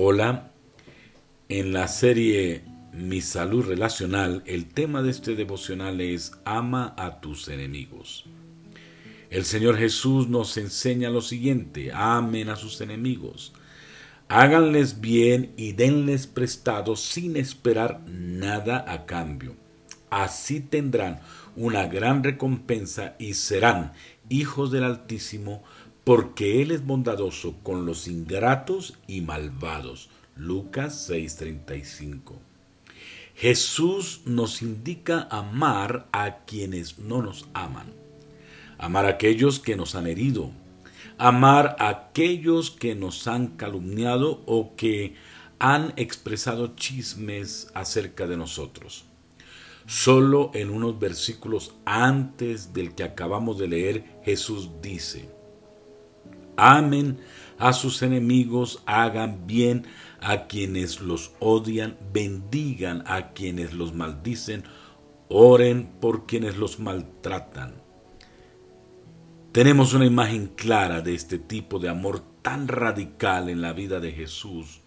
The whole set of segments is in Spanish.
Hola, en la serie Mi salud relacional, el tema de este devocional es Ama a tus enemigos. El Señor Jesús nos enseña lo siguiente, amen a sus enemigos, háganles bien y denles prestado sin esperar nada a cambio. Así tendrán una gran recompensa y serán hijos del Altísimo, porque Él es bondadoso con los ingratos y malvados. Lucas 6:35. Jesús nos indica amar a quienes no nos aman, amar a aquellos que nos han herido, amar a aquellos que nos han calumniado o que han expresado chismes acerca de nosotros. Solo en unos versículos antes del que acabamos de leer, Jesús dice, Amen a sus enemigos, hagan bien a quienes los odian, bendigan a quienes los maldicen, oren por quienes los maltratan. Tenemos una imagen clara de este tipo de amor tan radical en la vida de Jesús,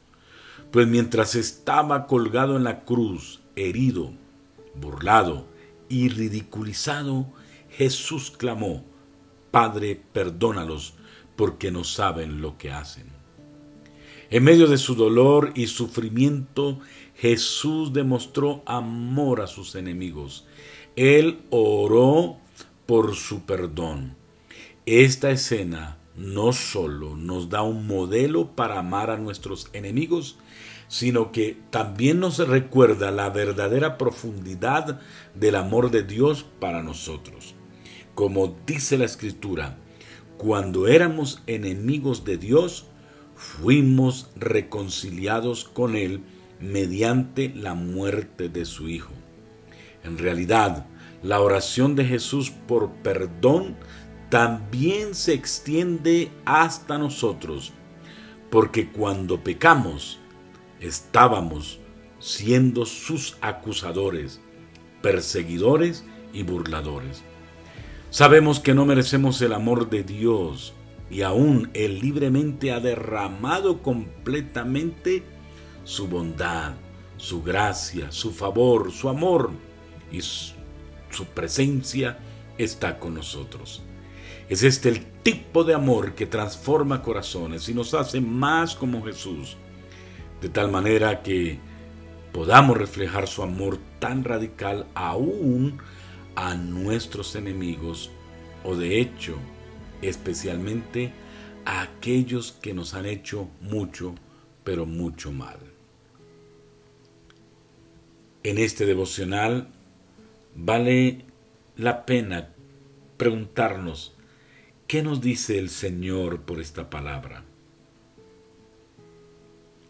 pues mientras estaba colgado en la cruz, herido, burlado y ridiculizado, Jesús clamó, Padre, perdónalos, porque no saben lo que hacen. En medio de su dolor y sufrimiento, Jesús demostró amor a sus enemigos. Él oró por su perdón. Esta escena no solo nos da un modelo para amar a nuestros enemigos, sino que también nos recuerda la verdadera profundidad del amor de Dios para nosotros. Como dice la Escritura, cuando éramos enemigos de Dios, fuimos reconciliados con Él mediante la muerte de su Hijo. En realidad, la oración de Jesús por perdón también se extiende hasta nosotros, porque cuando pecamos, estábamos siendo sus acusadores, perseguidores y burladores. Sabemos que no merecemos el amor de Dios y aún Él libremente ha derramado completamente su bondad, su gracia, su favor, su amor y su, presencia está con nosotros. Es este el tipo de amor que transforma corazones y nos hace más como Jesús, de tal manera que podamos reflejar su amor tan radical aún a nuestros enemigos o de hecho especialmente a aquellos que nos han hecho mucho, pero mucho mal. En este devocional vale la pena preguntarnos, ¿qué nos dice el Señor por esta palabra?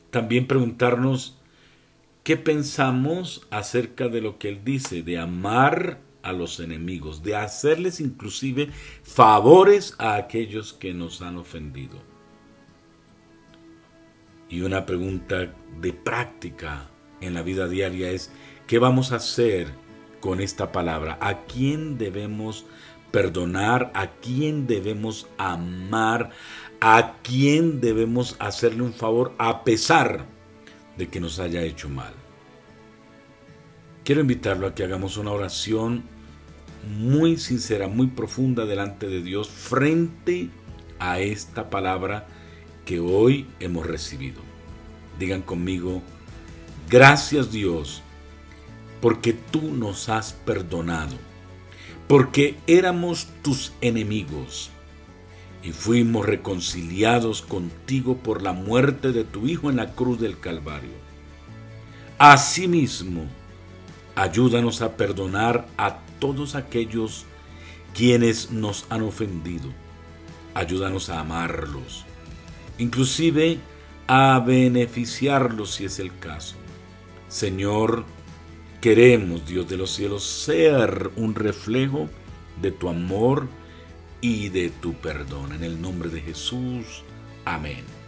También preguntarnos, ¿qué pensamos acerca de lo que Él dice, de amar a los enemigos, de hacerles inclusive favores a aquellos que nos han ofendido. Y una pregunta de práctica en la vida diaria es, ¿qué vamos a hacer con esta palabra? ¿A quién debemos perdonar? ¿A quién debemos amar? ¿A quién debemos hacerle un favor a pesar de que nos haya hecho mal? Quiero invitarlo a que hagamos una oración muy sincera, muy profunda delante de Dios frente a esta palabra que hoy hemos recibido. Digan conmigo, gracias Dios, porque tú nos has perdonado, porque éramos tus enemigos y fuimos reconciliados contigo por la muerte de tu Hijo en la cruz del Calvario. Asimismo, ayúdanos a perdonar a todos aquellos quienes nos han ofendido. Ayúdanos a amarlos, inclusive a beneficiarlos si es el caso. Señor, queremos, Dios de los cielos, ser un reflejo de tu amor y de tu perdón. En el nombre de Jesús. Amén.